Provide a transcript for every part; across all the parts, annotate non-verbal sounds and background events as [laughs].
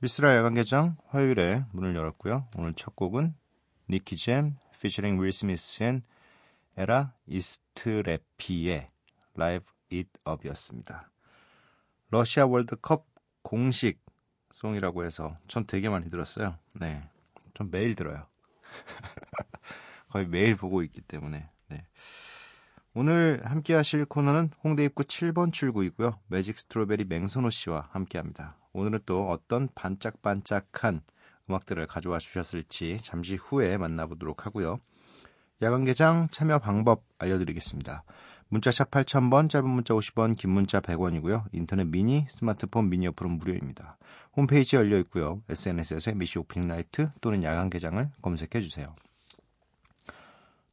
미쓰라 야간 개장 화요일에 문을 열었고요. 오늘 첫 곡은 니키 잼 피처링 윌 스미스 and 에라 이스트레피의 Live It Up이었습니다. 러시아 월드컵 공식 송이라고 해서 전 되게 많이 들었어요. 네. 전 매일 들어요. [laughs] 거의 매일 보고 있기 때문에. 네. 오늘 함께 하실 코너는 홍대 입구 7번 출구이고요. 매직 스트로베리 맹선호 씨와 함께 합니다. 오늘은 또 어떤 반짝반짝한 음악들을 가져와 주셨을지 잠시 후에 만나보도록 하고요. 야간 개장 참여 방법 알려드리겠습니다. 문자샵 8000번, 짧은 문자 50원, 긴 문자 100원이고요. 인터넷 미니, 스마트폰 미니 어플은 무료입니다. 홈페이지 열려 있고요. SNS에서 MBC opening night 또는 야간 개장을 검색해 주세요.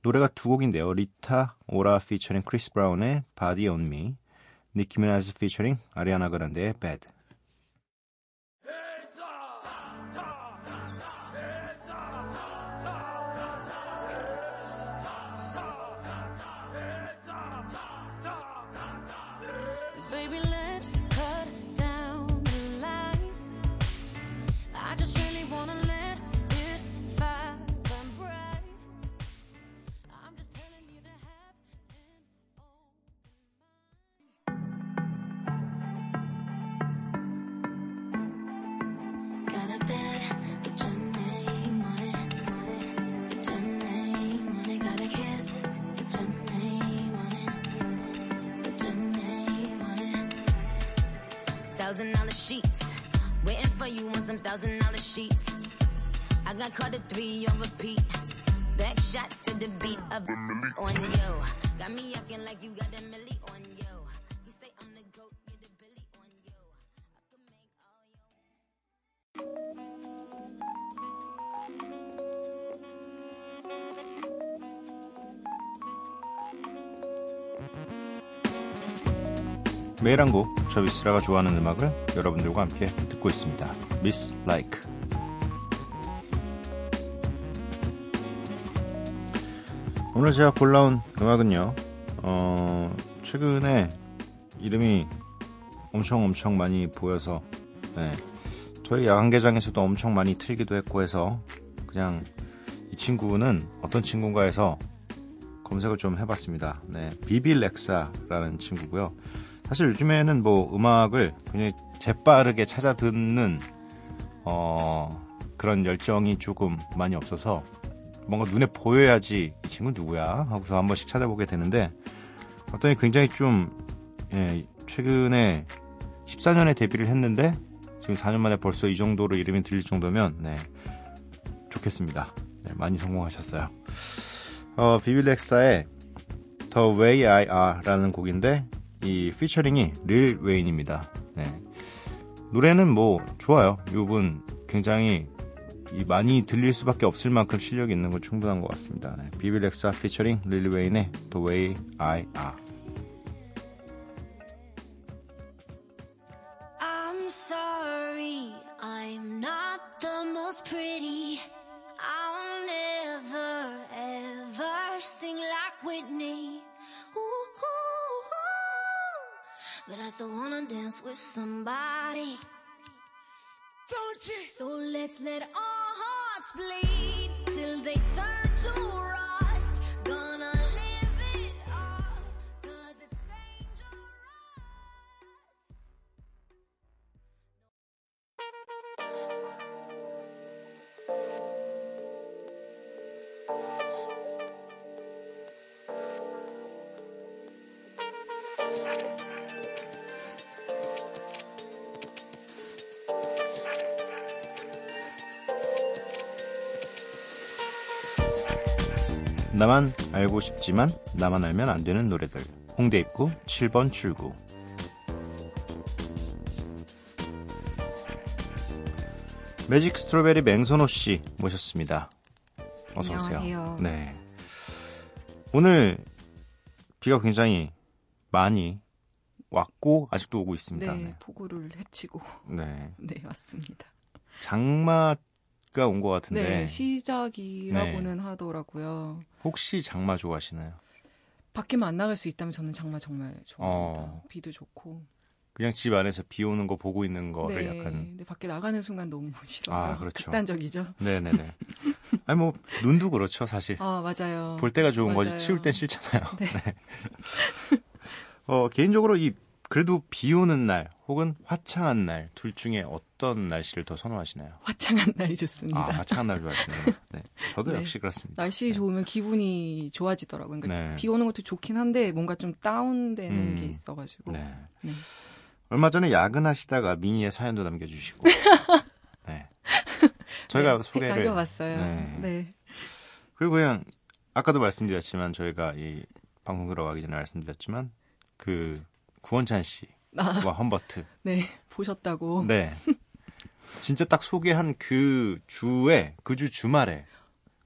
노래가 두 곡인데요. 리타 오라 피처링 크리스 브라운의 Body on Me, 니키 미나즈 피처링 아리아나 그란데의 Bed. Thousand dollar sheets. Waiting for you on some thousand dollar sheets. I got caught at three on repeat. Back shots to the beat of on you. Got me acting like you got a milli on. You 매일 한 곡, 저 미스라가 좋아하는 음악을 여러분들과 함께 듣고 있습니다. 미스 라이크. 오늘 제가 골라온 음악은요, 어, 최근에 이름이 엄청 엄청 많이 보여서, 네, 저희 야간개장에서도 엄청 많이 틀기도 했고 해서, 그냥 이 친구는 어떤 친구인가 해서 검색을 좀 해봤습니다. 네, 비빌렉사라는 친구고요. 사실 요즘에는 뭐 음악을 굉장히 재빠르게 찾아 듣는 어, 그런 열정이 조금 많이 없어서 뭔가 눈에 보여야지 이 친구 누구야 하고서 한 번씩 찾아보게 되는데 어떤 굉장히 좀 예, 최근에 14년에 데뷔를 했는데 지금 4년 만에 벌써 이 정도로 이름이 들릴 정도면 네, 좋겠습니다. 네, 많이 성공하셨어요. 어, 비빌렉사의 The Way I Are라는 곡인데 이 피처링이 릴 웨인입니다. 네. 노래는 뭐 좋아요. 이분 굉장히 이 많이 들릴 수밖에 없을 만큼 실력이 있는 건 충분한 것 같습니다. 네. 비빌렉사 피처링 릴 웨인의 The Way I Are. I'm But I still wanna dance with somebody. Don't you? So let's let our hearts bleed till they turn to rust. 나만 알고 싶지만 나만 알면 안 되는 노래들. 홍대 입구 7번 출구. 매직 스트로베리 맹선호 씨 모셨습니다. 어서 오세요. 안녕하세요. 네. 오늘 비가 굉장히 많이 왔고 아직도 오고 있습니다. 네, 네. 폭우를 해치고 네. [laughs] 네 왔습니다. 장마 가 온 것 같은데 네, 시작이라고는 하더라고요. 혹시 장마 좋아하시나요? 밖에만 안 나갈 수 있다면 저는 장마 정말 좋아합니다. 어. 비도 좋고. 그냥 집 안에서 비 오는 거 보고 있는 거를 네, 약간 근데 밖에 나가는 순간 너무 [laughs] 싫어요. 아, 그렇죠. 극단적이죠. 네네네. 아니 뭐 눈도 그렇죠 사실. 아 맞아요. 볼 때가 좋은 거지 맞아요. 치울 땐 싫잖아요. 네. [laughs] 어 개인적으로 이 그래도 비 오는 날 혹은 화창한 날 둘 중에 어떤 날씨를 더 선호하시나요? 화창한 날이 좋습니다. 아 화창한 날 좋아하시네요. 네. 저도 네. 역시 그렇습니다. 날씨 좋으면 기분이 좋아지더라고요. 그러니까 네. 비 오는 것도 좋긴 한데 뭔가 좀 다운되는 음. 게 있어가지고. 네. 네. 얼마 전에 야근하시다가 미니에 사연도 남겨주시고. [laughs] 네. 저희가 네, 소개를 남겨봤어요. 네. 네. 그리고 그냥 아까도 말씀드렸지만 저희가 이 방송 들어가기 전에 말씀드렸지만 그 구원찬 씨와 아, 험버트 네. 보셨다고. 네 진짜 딱 소개한 그 주에 그 주 주말에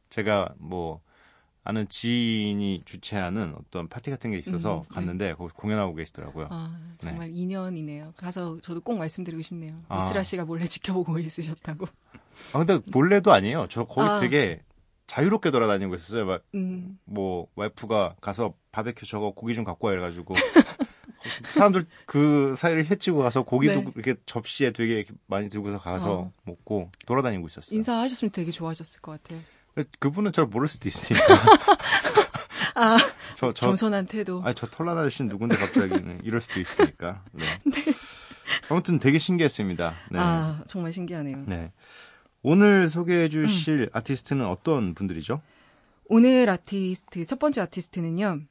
제가 뭐 아는 지인이 주최하는 어떤 파티 같은 게 있어서 음, 네. 갔는데 거기 공연하고 계시더라고요. 아, 정말 인연이네요. 가서 저도 꼭 말씀드리고 싶네요. 아. 이스라 씨가 몰래 지켜보고 있으셨다고. 아 근데 몰래도 아니에요. 저 거기 아. 되게 자유롭게 돌아다니고 있었어요. 막 음, 뭐 와이프가 가서 바베큐 저거 고기 좀 갖고 와 이래가지고 [laughs] 사람들 그 사이를 헤치고 가서 고기도 네. 이렇게 접시에 되게 이렇게 많이 들고서 가서 어. 먹고 돌아다니고 있었어요. 인사하셨으면 되게 좋아하셨을 것 같아요. 그분은 저를 모를 수도 있으니까. [laughs] 아, 저, 저, 겸손한 태도. 아니, 저 털난 아저씨는 누군데 갑자기 이럴 수도 있으니까. [laughs] 네. 아무튼 되게 신기했습니다. 네. 아, 정말 신기하네요. 네. 오늘 소개해 음. 주실 아티스트는 어떤 분들이죠? 오늘 아티스트, 첫 번째 아티스트는요.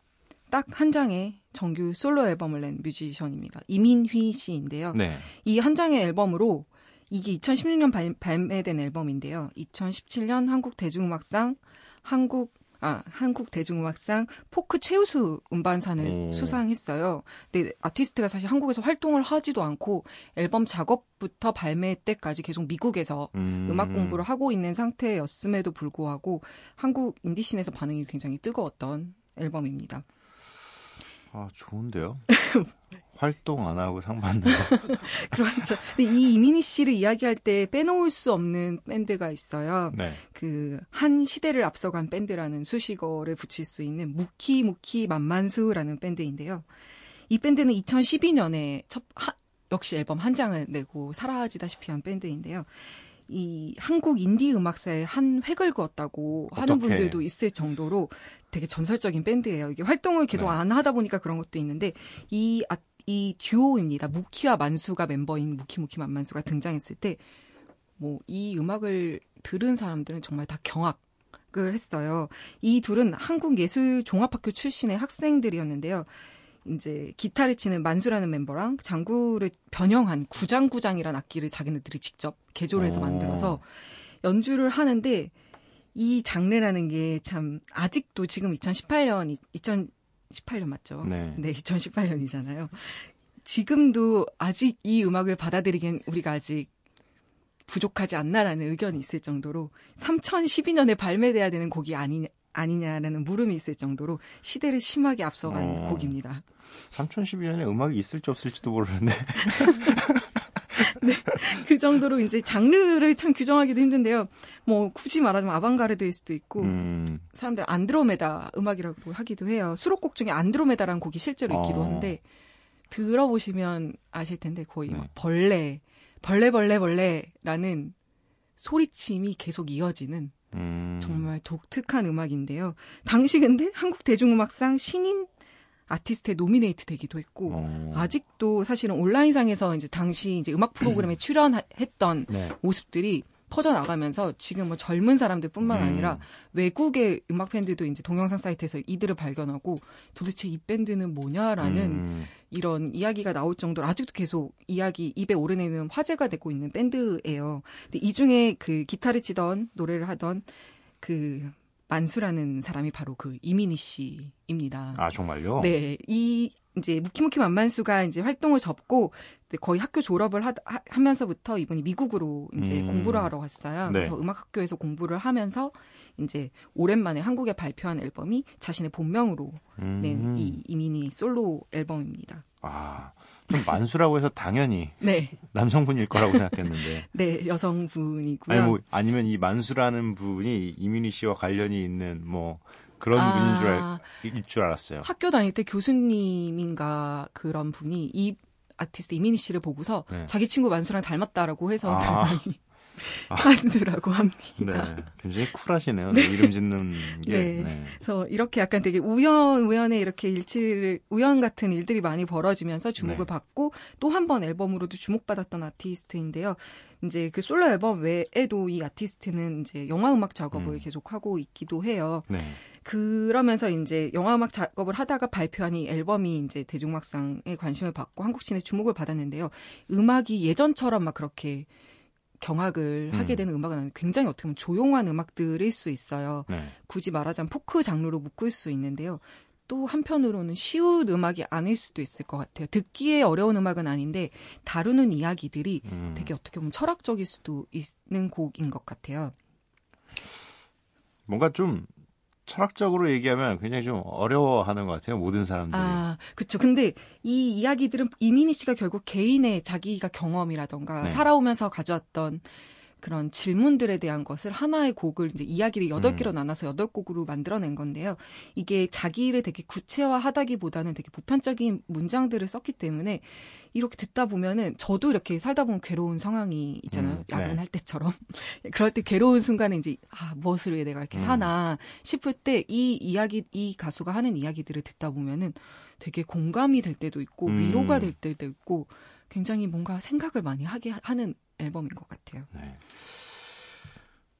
딱 한 장의 정규 솔로 앨범을 낸 뮤지션입니다. 이민휘 씨인데요. 네. 이 한 장의 앨범으로 이게 2016년 발, 발매된 앨범인데요. 2017년 한국 대중음악상 한국 아 한국 대중음악상 포크 최우수 음반상을 오. 수상했어요. 근데 아티스트가 사실 한국에서 활동을 하지도 않고 앨범 작업부터 발매 때까지 계속 미국에서 음, 음악 공부를 하고 있는 상태였음에도 불구하고 한국 인디씬에서 반응이 굉장히 뜨거웠던 앨범입니다. 아, 좋은데요? [laughs] 활동 안 하고 상 받는 거. [laughs] 그렇죠. 근데 이 이민휘 씨를 이야기할 때 빼놓을 수 없는 밴드가 있어요. 네. 그한 시대를 앞서간 밴드라는 수식어를 붙일 수 있는 무키 무키 만만수라는 밴드인데요. 이 밴드는 2012년에 첫 하- 역시 앨범 한 장을 내고 사라지다시피 한 밴드인데요. 이 한국 인디 음악사에 한 획을 그었다고 하는 어떻게? 분들도 있을 정도로 되게 전설적인 밴드예요. 이게 활동을 계속 네. 안 하다 보니까 그런 것도 있는데 이, 아- 이 듀오입니다. 무키와 만수가 멤버인 무키 무키 만만수가 등장했을 때 뭐 이 음악을 들은 사람들은 정말 다 경악 을 했어요. 이 둘은 한국예술종합학교 출신의 학생들이었는데요. 이제 기타를 치는 만수라는 멤버랑 장구를 변형한 구장구장이라는 악기를 자기네들이 직접 개조를 해서 오. 만들어서 연주를 하는데 이 장르라는 게 참 아직도 지금 2018년 2018년 맞죠? 네. 2018년이잖아요. 지금도 아직 이 음악을 받아들이기엔 우리가 아직 부족하지 않나라는 의견이 있을 정도로 3012년에 발매돼야 되는 곡이 아니, 아니냐라는 물음이 있을 정도로 시대를 심하게 앞서간 어. 곡입니다. 3012년에 음악이 있을지 없을지도 모르는데. [laughs] 그 정도로 이제 장르를 참 규정하기도 힘든데요. 뭐 굳이 말하자면 아방가르드일 수도 있고 음, 사람들 안드로메다 음악이라고 하기도 해요. 수록곡 중에 안드로메다라는 곡이 실제로 있기도 어. 한데 들어보시면 아실 텐데 거의 네. 막 벌레, 벌레 벌레 벌레라는 소리침이 계속 이어지는 음. 정말 독특한 음악인데요. 당시 근데 한국 대중음악상 신인 아티스트에 노미네이트 되기도 했고 어. 아직도 사실은 온라인상에서 이제 당시 이제 음악 프로그램에 [clears throat] 출연했던 네. 모습들이 퍼져나가면서 지금 뭐 젊은 사람들뿐만 음. 아니라 외국의 음악 팬들도 이제 동영상 사이트에서 이들을 발견하고 도대체 이 밴드는 뭐냐라는 음, 이런 이야기가 나올 정도로 아직도 계속 이야기 입에 오르내는 화제가 되고 있는 밴드예요. 근데 이 중에 그 기타를 치던 노래를 하던 그 만수라는 사람이 바로 그 이민희 씨입니다. 아 정말요? 네, 이 이제 무키무키 만만수가 이제 활동을 접고 거의 학교 졸업을 하, 면서부터 이분이 미국으로 이제 음. 공부를 하러 갔어요. 네. 그래서 음악 학교에서 공부를 하면서 이제 오랜만에 한국에 발표한 앨범이 자신의 본명으로 음. 낸이 이민희 솔로 앨범입니다. 아, 좀 만수라고 해서 당연히 [laughs] 네, 남성분일 거라고 [laughs] 생각했는데. 네 여성분이고요. 아니 뭐 아니면 이 만수라는 분이 이민희 씨와 관련이 있는 뭐 그런 아. 분인 줄, 알, 일 줄 알았어요. 학교 다닐 때 교수님인가 그런 분이 이 아티스트 이민희 씨를 보고서 네. 자기 친구 만수랑 닮았다라고 해서 아. [laughs] 별명이 만수라고 합니다. 네, 굉장히 쿨하시네요. 네, 이름 짓는 게. 네. 네. 그래서 이렇게 약간 되게 우연 우연에 이렇게 일치를 우연 같은 일들이 많이 벌어지면서 주목을 네. 받고 또 한 번 앨범으로도 주목받았던 아티스트인데요. 이제 그 솔로 앨범 외에도 이 아티스트는 이제 영화 음악 작업을 음. 계속 하고 있기도 해요. 네. 그러면서 이제 영화 음악 작업을 하다가 발표한 이 앨범이 이제 대중음악상에 관심을 받고 한국 시내 주목을 받았는데요. 음악이 예전처럼 막 그렇게 경악을 하게 음. 되는 음악은 굉장히 어떻게 보면 조용한 음악들일 수 있어요. 네. 굳이 말하자면 포크 장르로 묶을 수 있는데요. 또 한편으로는 쉬운 음악이 아닐 수도 있을 것 같아요. 듣기에 어려운 음악은 아닌데 다루는 이야기들이 음. 되게 어떻게 보면 철학적일 수도 있는 곡인 것 같아요. 뭔가 좀 철학적으로 얘기하면 굉장히 좀 어려워하는 것 같아요. 모든 사람들이. 아, 그쵸. 근데 이 이야기들은 이민희 씨가 결국 개인의 자기가 경험이라던가 네. 살아오면서 가져왔던 그런 질문들에 대한 것을 하나의 곡을 이제 이야기를 여덟 개로 음. 나눠서 여덟 곡으로 만들어낸 건데요. 이게 자기를 되게 구체화하다기보다는 되게 보편적인 문장들을 썼기 때문에 이렇게 듣다 보면은 저도 이렇게 살다 보면 괴로운 상황이 있잖아요. 음, 네. 야근할 때처럼. [laughs] 그럴 때 괴로운 순간에 이제 아 무엇을 위해 내가 이렇게 음. 사나 싶을 때 이 이야기 이 가수가 하는 이야기들을 듣다 보면은 되게 공감이 될 때도 있고 음. 위로가 될 때도 있고 굉장히 뭔가 생각을 많이 하게 하는 앨범인 것 같아요. 네.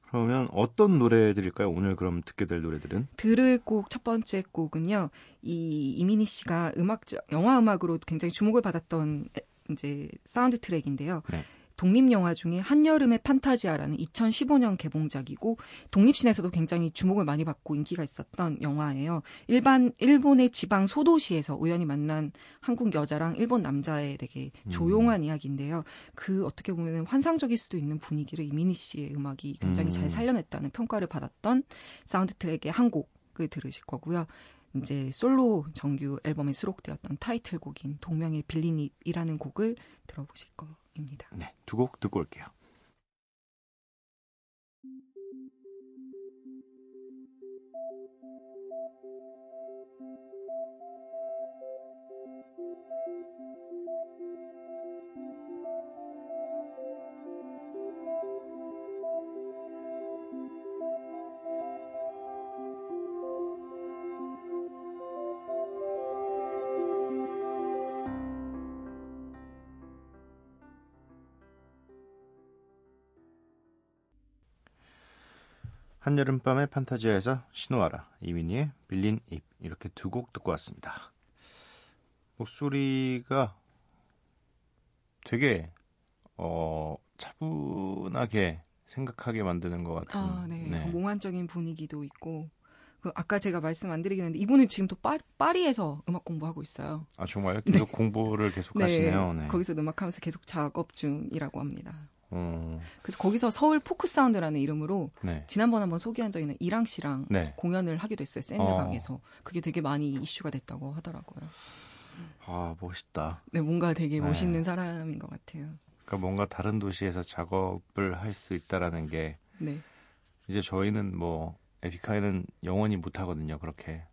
그러면 어떤 노래들일까요? 오늘 그럼 듣게 될 노래들은? 들을 곡 첫 번째 곡은요. 이 이민휘 씨가 음악 영화 음악으로 굉장히 주목을 받았던 에- 이제 사운드 트랙인데요. 네. 독립 영화 중에 한여름의 판타지아라는 2015년 개봉작이고 독립신에서도 굉장히 주목을 많이 받고 인기가 있었던 영화예요. 일반 일본의 지방 소도시에서 우연히 만난 한국 여자랑 일본 남자의 되게 조용한 이야기인데요. 그 어떻게 보면 환상적일 수도 있는 분위기를 이민휘 씨의 음악이 굉장히 음. 잘 살려냈다는 평가를 받았던 사운드 트랙의 한 곡을 들으실 거고요. 이제 솔로 정규 앨범에 수록되었던 타이틀곡인 동명의 빌린 입이라는 곡을 들어보실 거 입니다. 네, 두 곡 듣고 올게요. 한여름밤의 판타지아에서 신호하라 이민희의 빌린 입 이렇게 두 곡 듣고 왔습니다. 목소리가 되게 어 차분하게 생각하게 만드는 것 같은. 아, 네. 몽환적인 분위기도 있고. 그 아까 제가 말씀 안 드리긴 했는데 이분은 지금 또 파, 파리에서 음악 공부하고 있어요. 아 정말요? 계속 공부를 계속 하시네요. 네. 거기서 음악하면서 계속 작업 중이라고 합니다. 어, 그래서 거기서 서울 포크 사운드라는 이름으로 네. 지난번 한번 소개한 적이 있는 이랑 씨랑 네. 공연을 하기도 했어요. 샌드방에서. 그게 되게 많이 이슈가 됐다고 하더라고요. 아 멋있다. 네, 뭔가 되게 네. 멋있는 사람인 것 같아요. 그러니까 뭔가 다른 도시에서 작업을 할 수 있다라는 게 네. 이제 저희는 뭐 에픽하이는 영원히 못 하거든요. 그렇게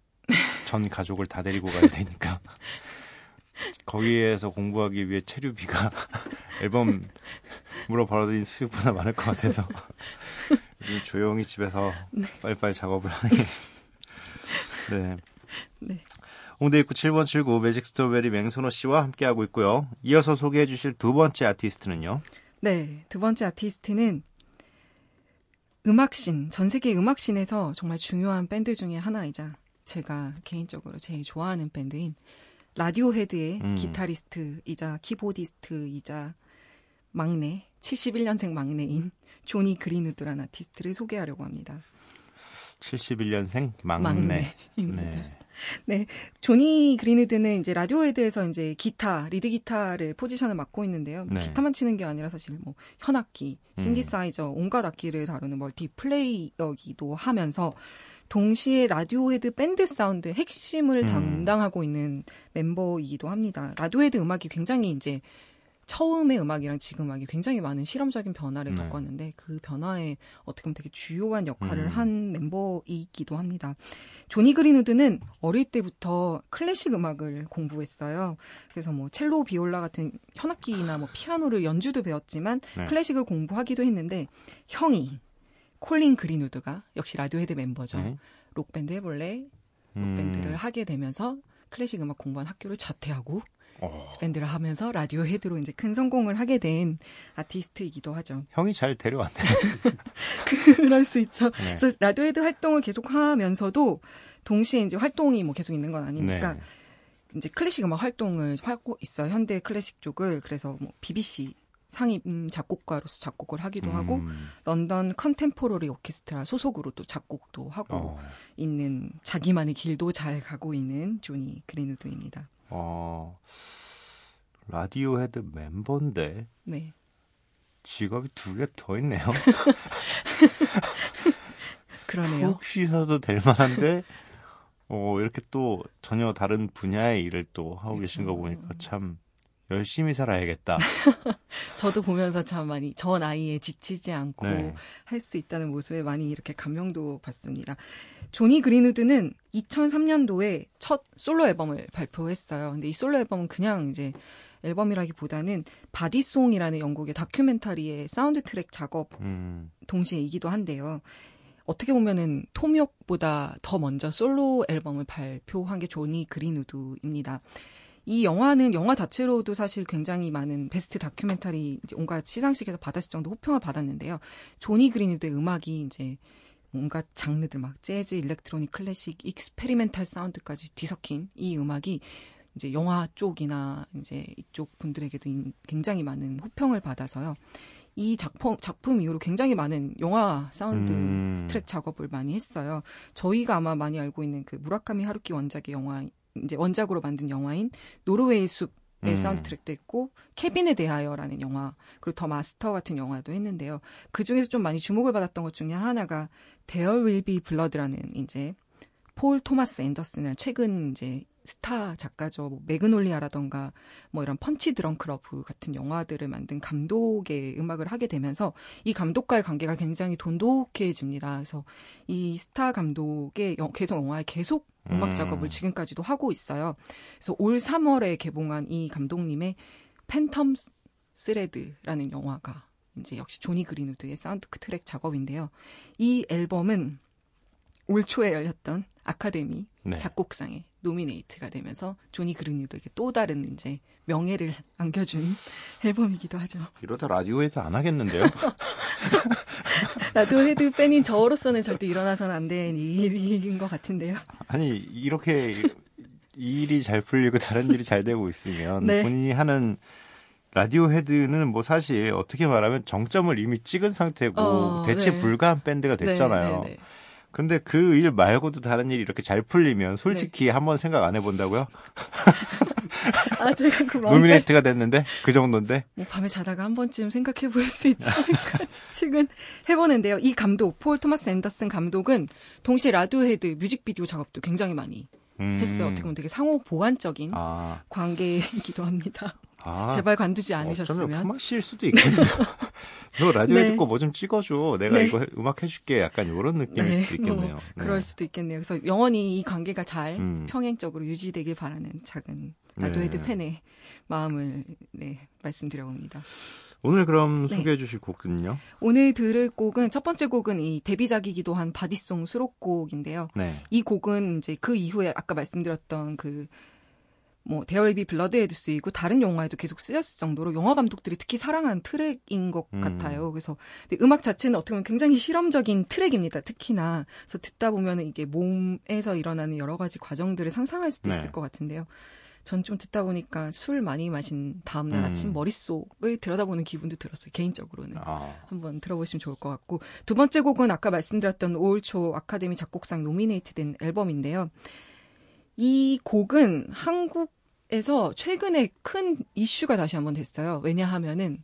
전 가족을 다 데리고 가야 되니까 [laughs] 거기에서 공부하기 위해 체류비가 [laughs] 앨범 벌어들인 수익보다 많을 것 같아서 [laughs] 조용히 집에서 빨리빨리 작업을 하는 게 네. 네. 홍대 입구 7번 79 매직 스트로베리 맹선호 씨와 함께하고 있고요. 이어서 소개해 주실 두 번째 아티스트는요. 네, 두 번째 아티스트는 음악신, 전 세계 음악신에서 정말 중요한 밴드 중에 하나이자 제가 개인적으로 제일 좋아하는 밴드인 라디오 헤드의 음. 기타리스트이자 키보디스트이자 막내, 71년생 막내인 조니 그린우드라는 아티스트를 소개하려고 합니다. 71년생 막내. 막내입니다. 네. [laughs] 네, 조니 그린우드는 이제 라디오헤드에서 이제 기타, 리드 기타를 포지션을 맡고 있는데요. 뭐 네. 기타만 치는 게 아니라 사실 뭐 현악기, 신디사이저, 온갖 악기를 다루는 멀티 플레이어기도 하면서 동시에 라디오헤드 밴드 사운드 핵심을 음. 담당하고 있는 멤버이기도 합니다. 라디오헤드 음악이 굉장히 이제 처음의 음악이랑 지금 음악이 굉장히 많은 실험적인 변화를 네. 겪었는데 그 변화에 어떻게 보면 되게 주요한 역할을 음. 한 멤버이기도 합니다. 조니 그린우드는 어릴 때부터 클래식 음악을 공부했어요. 그래서 뭐 첼로, 비올라 같은 현악기나 뭐 피아노를 연주도 배웠지만 네. 클래식을 공부하기도 했는데 형이 콜린 그린우드가 역시 라디오헤드 멤버죠. 네. 록밴드 해볼래? 음. 밴드를 하게 되면서 클래식 음악 공부한 학교를 자퇴하고 어, 밴드를 하면서 라디오 헤드로 이제 큰 성공을 하게 된 아티스트이기도 하죠. 형이 잘 데려왔네. [laughs] 그럴 수 있죠. 네. 그래서 라디오 헤드 활동을 계속 하면서도 동시에 이제 활동이 뭐 계속 있는 건 아니니까 네. 이제 클래식 음악 활동을 하고 있어요. 현대 클래식 쪽을 그래서 뭐 BBC 상임 음, 작곡가로서 작곡을 하기도 하고 음. 런던 컨템포러리 오케스트라 소속으로 또 작곡도 하고 어. 있는 자기만의 길도 잘 가고 있는 조니 그린우드입니다. 어, 라디오 헤드 멤버인데 네. 직업이 두 개 더 있네요. [laughs] 그러네요. 푹 쉬셔도 될 만한데, 어, 이렇게 또 전혀 다른 분야의 일을 또 하고 계신 거 그렇죠. 보니까 참 열심히 살아야겠다. [laughs] 저도 보면서 참 많이 저 나이에 지치지 않고 네. 할수 있다는 모습에 많이 이렇게 감명도 받습니다. 조니 그린우드는 2003년도에 첫 솔로 앨범을 발표했어요. 근데 이 솔로 앨범은 그냥 이제 앨범이라기보다는 Bodysong이라는 영국의 다큐멘터리의 사운드 트랙 작업 음, 동시에이기도 한데요. 어떻게 보면은 톰 요크보다 더 먼저 솔로 앨범을 발표한 게 조니 그린우드입니다. 이 영화는 영화 자체로도 사실 굉장히 많은 베스트 다큐멘터리 이제 온갖 시상식에서 받았을 정도 호평을 받았는데요. 조니 그린우드의 음악이 이제 온갖 장르들 막 재즈, electronic, 클래식, experimental 사운드까지 뒤섞인 이 음악이 이제 영화 쪽이나 이제 이쪽 분들에게도 인- 굉장히 많은 호평을 받아서요. 이 작품 작품 이후로 굉장히 많은 영화 사운드 음. 트랙 작업을 많이 했어요. 저희가 아마 많이 알고 있는 그 무라카미 하루키 원작의 영화 이제 원작으로 만든 영화인 노르웨이 숲의 음. 사운드 트랙도 있고 케빈에 대하여라는 영화 그리고 The Master 같은 영화도 했는데요. 그 중에서 좀 많이 주목을 받았던 것 중에 하나가 Will Be Blood라는 이제 폴 토마스 앤더슨이라는 최근 이제 스타 작가죠. 뭐 Magnolia라던가 뭐 이런 Punch Drunk Love 같은 영화들을 만든 감독의 음악을 하게 되면서 이 감독과의 관계가 굉장히 돈독해집니다. 그래서 이 스타 감독의 영- 계속 영화에 계속 음악 음. 작업을 지금까지도 하고 있어요. 그래서 올 3월에 개봉한 이 감독님의 Phantom Thread라는 영화가 이제 역시 조니 그린우드의 사운드 트랙 작업인데요. 이 앨범은 올 초에 열렸던 아카데미 네. 작곡상에 nominate가 되면서 조니 그린우드에게 또 다른 이제 명예를 안겨준 [laughs] 앨범이기도 하죠. 이러다 라디오 헤드 안 하겠는데요? [laughs] 라디오 헤드 팬인 저로서는 절대 일어나서는 안된 일인 것 같은데요. 아니, 이렇게 일이 잘 풀리고 다른 일이 잘 되고 있으면 네. 본인이 하는 라디오 헤드는 뭐 사실 어떻게 말하면 정점을 이미 찍은 상태고 어, 대체 네. 불가한 밴드가 됐잖아요. 네, 네, 네. 근데 그 일 말고도 다른 일이 이렇게 잘 풀리면 솔직히 한번 생각 안 해본다고요? [laughs] 아, 제가 그 노미네이트가 됐는데 그 정도인데 뭐 밤에 자다가 한 번쯤 생각해 볼 수 있지 않을까 [laughs] 추측은 해보는데요. 이 감독 폴 토마스 앤더슨 감독은 동시에 라디오헤드 뮤직비디오 작업도 굉장히 많이 음. 했어요. 어떻게 보면 되게 상호 보완적인 아, 관계이기도 합니다. 아 제발 관두지 어쩌면 않으셨으면. 품앗이일 수도 있겠네요. [laughs] 너 라디오 네. 듣고 뭐 좀 찍어줘. 내가 네. 이거 해- 음악 해줄게. 약간 이런 느낌일 수도 있겠네요. 뭐 네. 그럴 수도 있겠네요. 그래서 영원히 이 관계가 잘 음. 평행적으로 유지되길 바라는 작은 라디오헤드 네. 팬의 마음을 네, 말씀드려봅니다. 오늘 그럼 네. 소개해 주실 곡은요? 오늘 들을 곡은 첫 번째 곡은 이 데뷔작이기도 한 Bodysong 수록곡인데요. 네. 이 곡은 이제 그 이후에 아까 말씀드렸던 그 뭐 There Will Be Blood에도 쓰이고 다른 영화에도 계속 쓰였을 정도로 영화 감독들이 특히 사랑한 트랙인 것 음. 같아요. 그래서 음악 자체는 어떻게 보면 굉장히 실험적인 트랙입니다. 특히나 그래서 듣다 보면 이게 몸에서 일어나는 여러 가지 과정들을 상상할 수도 네. 있을 것 같은데요. 전 좀 듣다 보니까 술 많이 마신 다음날 음. 아침 머릿속을 들여다보는 기분도 들었어요. 개인적으로는. 아, 한번 들어보시면 좋을 것 같고 두 번째 곡은 아까 말씀드렸던 5월 초 아카데미 작곡상 노미네이트된 앨범인데요. 이 곡은 한국에서 최근에 큰 이슈가 다시 한번 됐어요. 왜냐하면은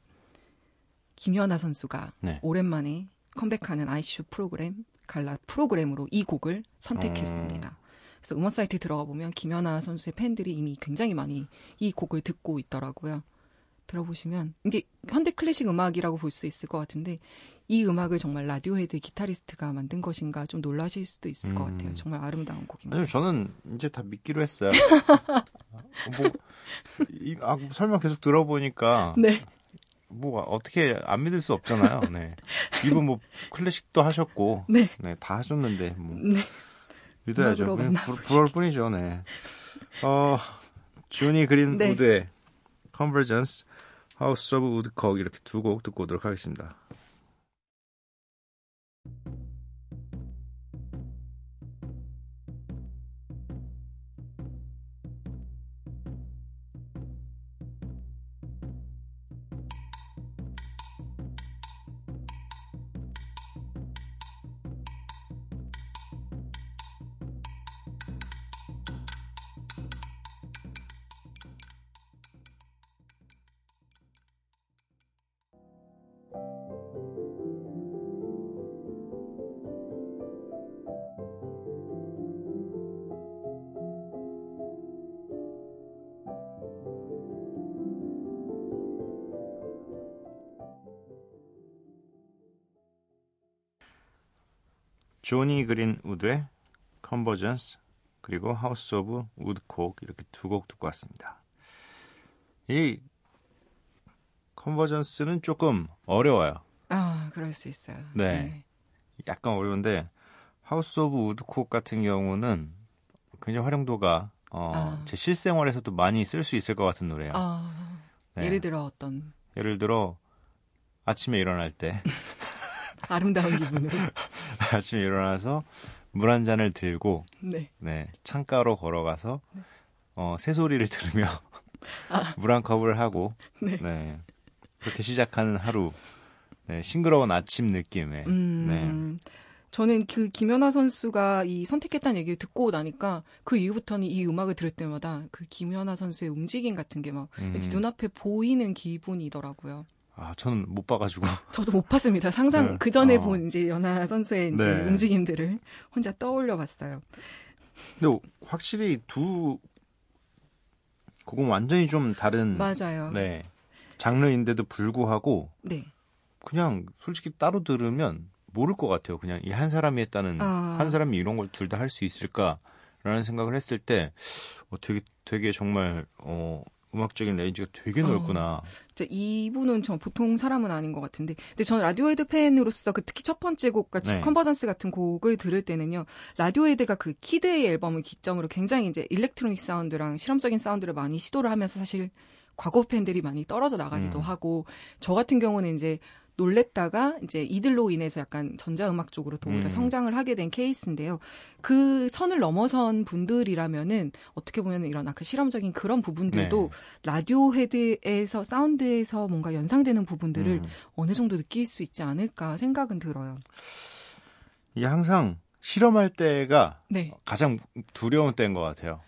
김연아 선수가 네. 오랜만에 컴백하는 아이쇼 프로그램 갈라 프로그램으로 이 곡을 선택했습니다. 그래서 음원 사이트에 들어가 보면 김연아 선수의 팬들이 이미 굉장히 많이 이 곡을 듣고 있더라고요. 들어보시면 이게 현대 클래식 음악이라고 볼 수 있을 것 같은데 이 음악을 정말 라디오헤드 기타리스트가 만든 것인가 좀 놀라실 수도 있을 것 음. 같아요. 정말 아름다운 곡입니다. 아니요, 저는 이제 다 믿기로 했어요. [laughs] 뭐, 이, 아, 설명 계속 들어보니까, 네. 뭐, 어떻게 안 믿을 수 없잖아요. 네. 이분 뭐, 클래식도 하셨고, 네. 네, 다 하셨는데, 뭐, 네. 믿어야죠. 부, 부러울 뿐이죠, 네. 어, 조니 그린 네. 우드의 Convergence, House of Woodcock 이렇게 두 곡 듣고 오도록 하겠습니다. 조니 그린우드의 Convergence, 그리고 House of Woodcock 이렇게 두 곡 듣고 왔습니다. 이 Convergence는 조금 어려워요. 아, 그럴 수 있어요. 네. 약간 어려운데 House of Woodcock 같은 경우는 굉장히 활용도가 어, 아. 제 실생활에서도 많이 쓸 수 있을 것 같은 노래예요. 아, 네. 예를 들어 어떤 예를 들어 아침에 일어날 때 [laughs] 아름다운 기분으로. 아침에 일어나서 물 한 잔을 들고 네. 네, 창가로 걸어가서 어, 새소리를 들으며 물한 컵을 하고 아. 네. 네, 그렇게 시작하는 하루 네, 싱그러운 아침 느낌의 음, 네. 저는 그 김연아 선수가 이 선택했다는 얘기를 듣고 나니까 그 이후부터는 이 음악을 들을 때마다 그 김연아 선수의 움직임 같은 게막 음. 눈앞에 보이는 기분이더라고요. 아 저는 못 봐가지고 [laughs] 저도 못 봤습니다. 상상 네. 그 전에 어. 본 이제 연아 선수의 이제 네. 움직임들을 혼자 떠올려 봤어요. 근데 확실히 두 곡은 완전히 좀 다른 맞아요. 네 장르인데도 불구하고 네. 그냥 솔직히 따로 들으면 모를 것 같아요. 그냥 이 한 사람이 했다는 아. 한 사람이 이런 걸 둘 다 할 수 있을까라는 생각을 했을 때 어, 되게 되게 정말 어 음악적인 range가 되게 어. 넓구나. 저 이분은 전 보통 사람은 아닌 것 같은데, 근데 저는 라디오헤드 팬으로서 그 특히 첫 번째 곡 같이 네. Convergence 같은 곡을 들을 때는요, 라디오헤드가 그 Kid A 앨범을 기점으로 굉장히 이제 electronic 사운드랑 실험적인 사운드를 많이 시도를 하면서 사실 과거 팬들이 많이 떨어져 나가기도 음. 하고, 저 같은 경우는 이제 놀랬다가 이제 이들로 인해서 약간 전자음악 쪽으로 또 오히려 음. 성장을 하게 된 케이스인데요. 그 선을 넘어선 분들이라면은 어떻게 보면 이런 아까 실험적인 그런 부분들도 네. 라디오 헤드에서 사운드에서 뭔가 연상되는 부분들을 음. 어느 정도 느낄 수 있지 않을까 생각은 들어요. 이게 항상 실험할 때가 네. 가장 두려운 때인 것 같아요.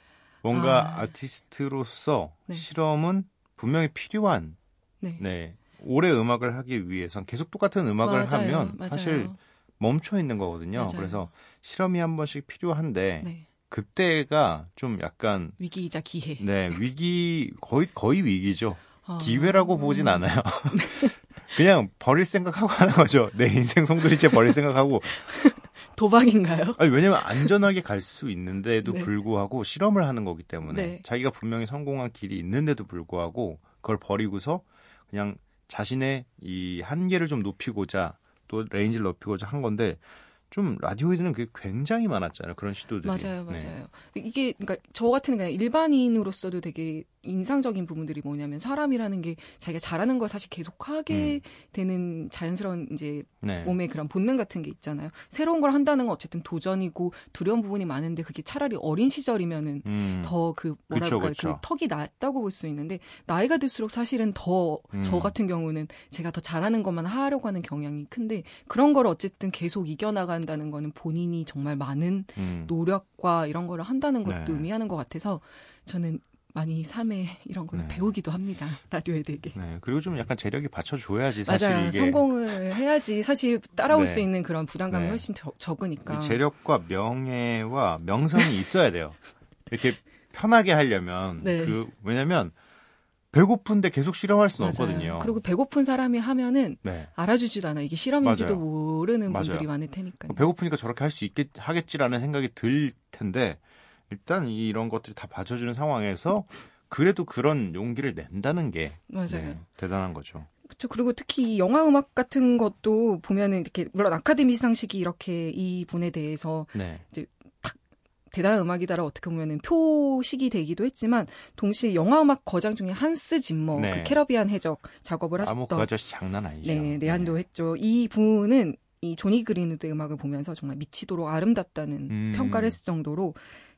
뭔가 아. 아. 티스트로서 네. 실험은 분명히 필요한 네. 네 오래 음악을 하기 위해선 계속 똑같은 음악을 맞아요. 하면 맞아요. 사실 멈춰 있는 거거든요. 맞아요. 그래서 실험이 한 번씩 필요한데 네. 그때가 좀 약간 위기이자 기회. 네 위기 거의 거의 위기죠. 아. 기회라고 보진 않아요. [laughs] 그냥 버릴 생각하고 하는 거죠. 내 인생 송두리째 버릴 생각하고 [laughs] 도박인가요? 아니, 왜냐면 안전하게 갈 수 있는데도 네. 불구하고 실험을 하는 거기 때문에 네. 자기가 분명히 성공한 길이 있는데도 불구하고 그걸 버리고서 그냥 자신의 이 한계를 좀 높이고자 또 range를 높이고자 한 건데 좀 라디오헤드는 그게 굉장히 많았잖아요. 그런 시도들이. 맞아요, 네. 맞아요. 이게 그러니까 저 같은 그냥 일반인으로서도 되게 인상적인 부분들이 뭐냐면 사람이라는 게 자기가 잘하는 걸 사실 계속 하게 음. 되는 자연스러운 이제 네. 몸의 그런 본능 같은 게 있잖아요. 새로운 걸 한다는 건 어쨌든 도전이고 두려운 부분이 많은데 그게 차라리 어린 시절이면은 음. 더그 뭐랄까 그쵸, 그쵸. 그 턱이 낮다고 볼 수 있는데 나이가 들수록 사실은 더저 음. 같은 경우는 제가 더 잘하는 것만 하려고 하는 경향이 큰데 그런 걸 어쨌든 계속 이겨나간다는 거는 본인이 정말 많은 음. 노력과 이런 거를 한다는 것도 네. 의미하는 것 같아서 저는 많이 삶에 이런 걸 네. 배우기도 합니다. [laughs] 라디오에 되게. 네. 그리고 좀 약간 재력이 받쳐줘야지 사실 맞아요. 이게 성공을 해야지 사실 따라올 [laughs] 네. 수 있는 그런 부담감이 네. 훨씬 적, 적으니까. 이 재력과 명예와 명성이 [laughs] 있어야 돼요. 이렇게 편하게 하려면 네. 그 왜냐면 배고픈데 계속 실험할 수는 맞아요. 없거든요. 그리고 배고픈 사람이 하면은 네. 알아주지도 않아. 이게 실험인지도 맞아요. 모르는 분들이 맞아요. 많을 테니까요. 배고프니까 저렇게 할 수 있겠 하겠지라는 생각이 들 텐데 일단 이런 것들이 다 받쳐주는 상황에서 그래도 그런 용기를 낸다는 게 맞아요. 네, 대단한 거죠. 그렇죠. 그리고 특히 이 영화 음악 같은 것도 보면은 이렇게 물론 아카데미 시상식이 이렇게 이 분에 대해서 네. 대단한 음악이다라 어떻게 보면은 표식이 되기도 했지만 동시에 영화 음악 거장 중에 한스 짐머 네. 그 캐러비안 해적 작업을 아무 그 하셨던 아저씨 장난 아니죠. 네, 내한도 했죠. 이 분은 이 조니 그린우드 음악을 보면서 정말 미치도록 아름답다는 음. 평가를 했을 정도로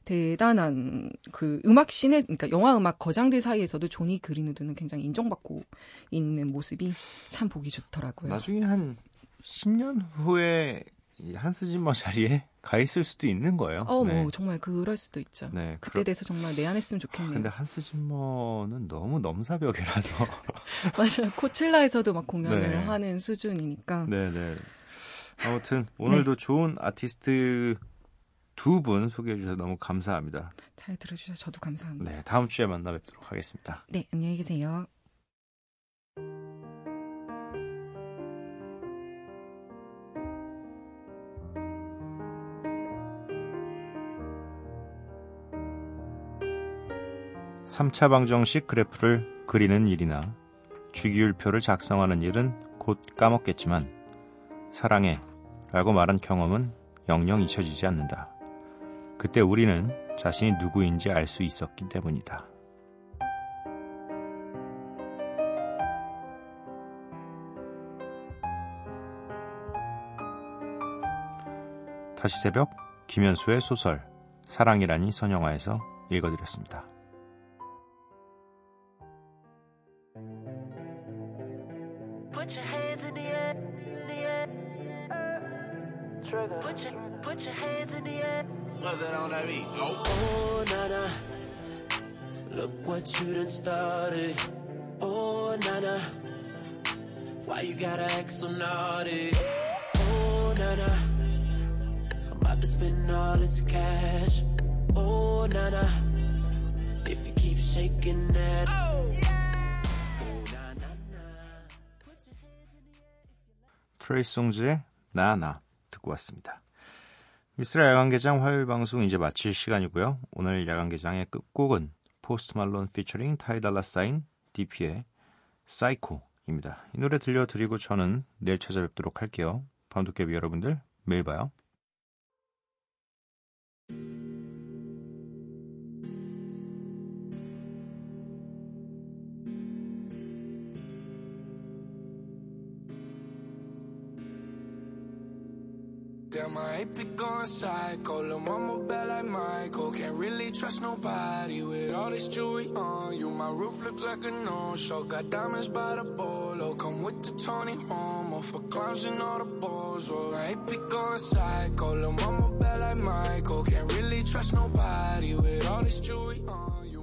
대단한 그 음악 씬에 그러니까 영화 음악 거장들 사이에서도 조니 그린우드는 굉장히 인정받고 있는 모습이 참 보기 좋더라고요. 나중에 한 10년 후에 이 한스 짐머 자리에 가 있을 수도 있는 거예요. 어, 네. 뭐 정말 그럴 수도 있죠. 네. 그때 그러- 대해서 정말 내한했으면 좋겠네요. 근데 한스 짐머는 너무 넘사벽이라서. [laughs] 맞아요. 코첼라에서도 막 공연을 네. 하는 수준이니까. 네 네. 아무튼 오늘도 좋은 아티스트 두 분 소개해 주셔서 너무 감사합니다. 잘 들어주셔서 저도 감사합니다. 네, 다음 주에 만나 뵙도록 하겠습니다. 네, 안녕히 계세요. 삼차 방정식 그래프를 그리는 일이나 주기율표를 작성하는 일은 곧 까먹겠지만 사랑해 라고 말한 경험은 영영 잊혀지지 않는다. 그때 우리는 자신이 누구인지 알 수 있었기 때문이다. 다시 새벽 김현수의 소설 사랑이라니 선영화에서 읽어드렸습니다. Put your hands in the air, in the air. Trigger. Put your, put your hands. What's that on that beat? Oh, nana. Look what you done started. Oh, nana. Why you gotta act so naughty? Oh, nana. I'm about to spend all this cash. Oh, na na. If you keep shaking that. Oh, na, na, na. 트레이송즈의 나나 듣고 왔습니다. 미쓰라 야간개장 화요일 방송 이제 마칠 시간이고요. 오늘 야간개장의 끝곡은 포스트 말론 피처링 타이달라 사인 DP의 사이코입니다. 이 노래 들려드리고 저는 내일 찾아뵙도록 할게요. 밤도깨비 여러분들 매일 봐요. Ain't been going psycho. Lil' mama bad like Michael. Can't really trust nobody with all this jewelry on you. My roof look like a no-show. Got diamonds by the bolo. Come with the Tony Homo for clowns and all the balls. Oh, I been going psycho. Lil' mama bad like Michael. Can't really trust nobody with all this jewelry on you.